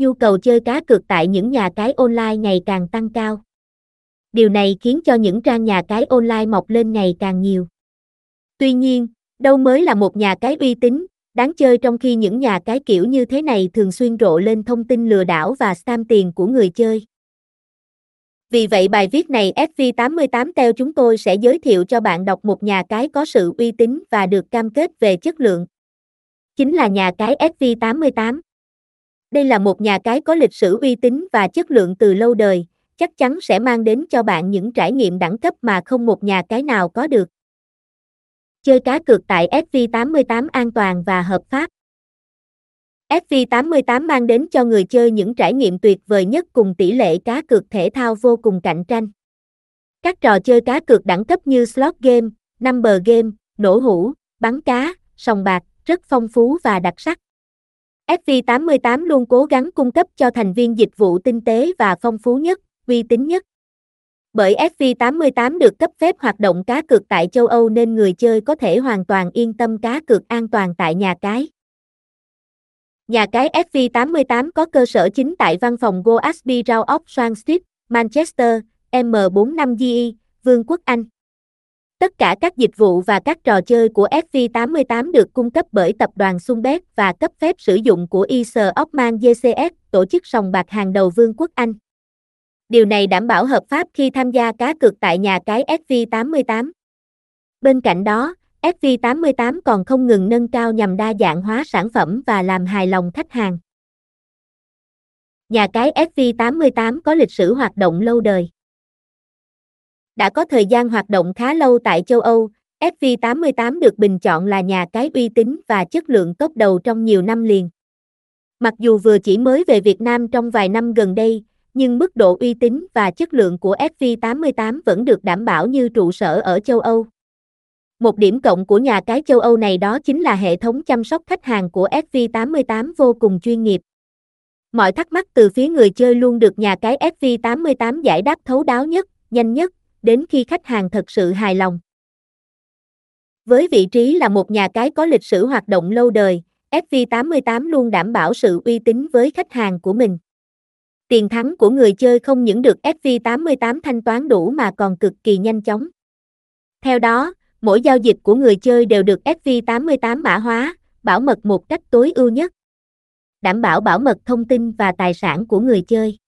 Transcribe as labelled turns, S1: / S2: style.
S1: nhu cầu chơi cá cược tại những nhà cái online ngày càng tăng cao. Điều này khiến cho những trang nhà cái online mọc lên ngày càng nhiều. Tuy nhiên, đâu mới là một nhà cái uy tín, đáng chơi trong khi những nhà cái kiểu như thế này thường xuyên rộ lên thông tin lừa đảo và scam tiền của người chơi. Vì vậy bài viết này FV88 Teo chúng tôi sẽ giới thiệu cho bạn đọc một nhà cái có sự uy tín và được cam kết về chất lượng. Chính là nhà cái FV88. Đây là một nhà cái có lịch sử uy tín và chất lượng từ lâu đời, chắc chắn sẽ mang đến cho bạn những trải nghiệm đẳng cấp mà không một nhà cái nào có được. Chơi cá cược tại Sv88 an toàn và hợp pháp. Sv88 mang đến cho người chơi những trải nghiệm tuyệt vời nhất cùng tỷ lệ cá cược thể thao vô cùng cạnh tranh. Các trò chơi cá cược đẳng cấp như slot game, number game, nổ hũ, bắn cá, sòng bạc rất phong phú và đặc sắc. FV88 luôn cố gắng cung cấp cho thành viên dịch vụ tinh tế và phong phú nhất, uy tín nhất. Bởi FV88 được cấp phép hoạt động cá cược tại châu Âu nên người chơi có thể hoàn toàn yên tâm cá cược an toàn tại nhà cái. Nhà cái FV88 có cơ sở chính tại văn phòng Go Ashby Round Oxford Street, Manchester, M45GE, Vương quốc Anh. Tất cả các dịch vụ và các trò chơi của FV88 được cung cấp bởi tập đoàn Sunbet và cấp phép sử dụng của Isle Ockman JCS, tổ chức sòng bạc hàng đầu Vương quốc Anh. Điều này đảm bảo hợp pháp khi tham gia cá cược tại nhà cái FV88. Bên cạnh đó, FV88 còn không ngừng nâng cao nhằm đa dạng hóa sản phẩm và làm hài lòng khách hàng. Nhà cái FV88 có lịch sử hoạt động lâu đời. Đã có thời gian hoạt động khá lâu tại châu Âu, FV88 được bình chọn là nhà cái uy tín và chất lượng tốt đầu trong nhiều năm liền. Mặc dù vừa chỉ mới về Việt Nam trong vài năm gần đây, nhưng mức độ uy tín và chất lượng của FV88 vẫn được đảm bảo như trụ sở ở châu Âu. Một điểm cộng của nhà cái châu Âu này đó chính là hệ thống chăm sóc khách hàng của FV88 vô cùng chuyên nghiệp. Mọi thắc mắc từ phía người chơi luôn được nhà cái FV88 giải đáp thấu đáo nhất, nhanh nhất, đến khi khách hàng thật sự hài lòng. Với vị trí là một nhà cái có lịch sử hoạt động lâu đời, FV88 luôn đảm bảo sự uy tín với khách hàng của mình. Tiền thắng của người chơi không những được FV88 thanh toán đủ mà còn cực kỳ nhanh chóng. Theo đó, mỗi giao dịch của người chơi đều được FV88 mã hóa, bảo mật một cách tối ưu nhất. Đảm bảo bảo mật thông tin và tài sản của người chơi.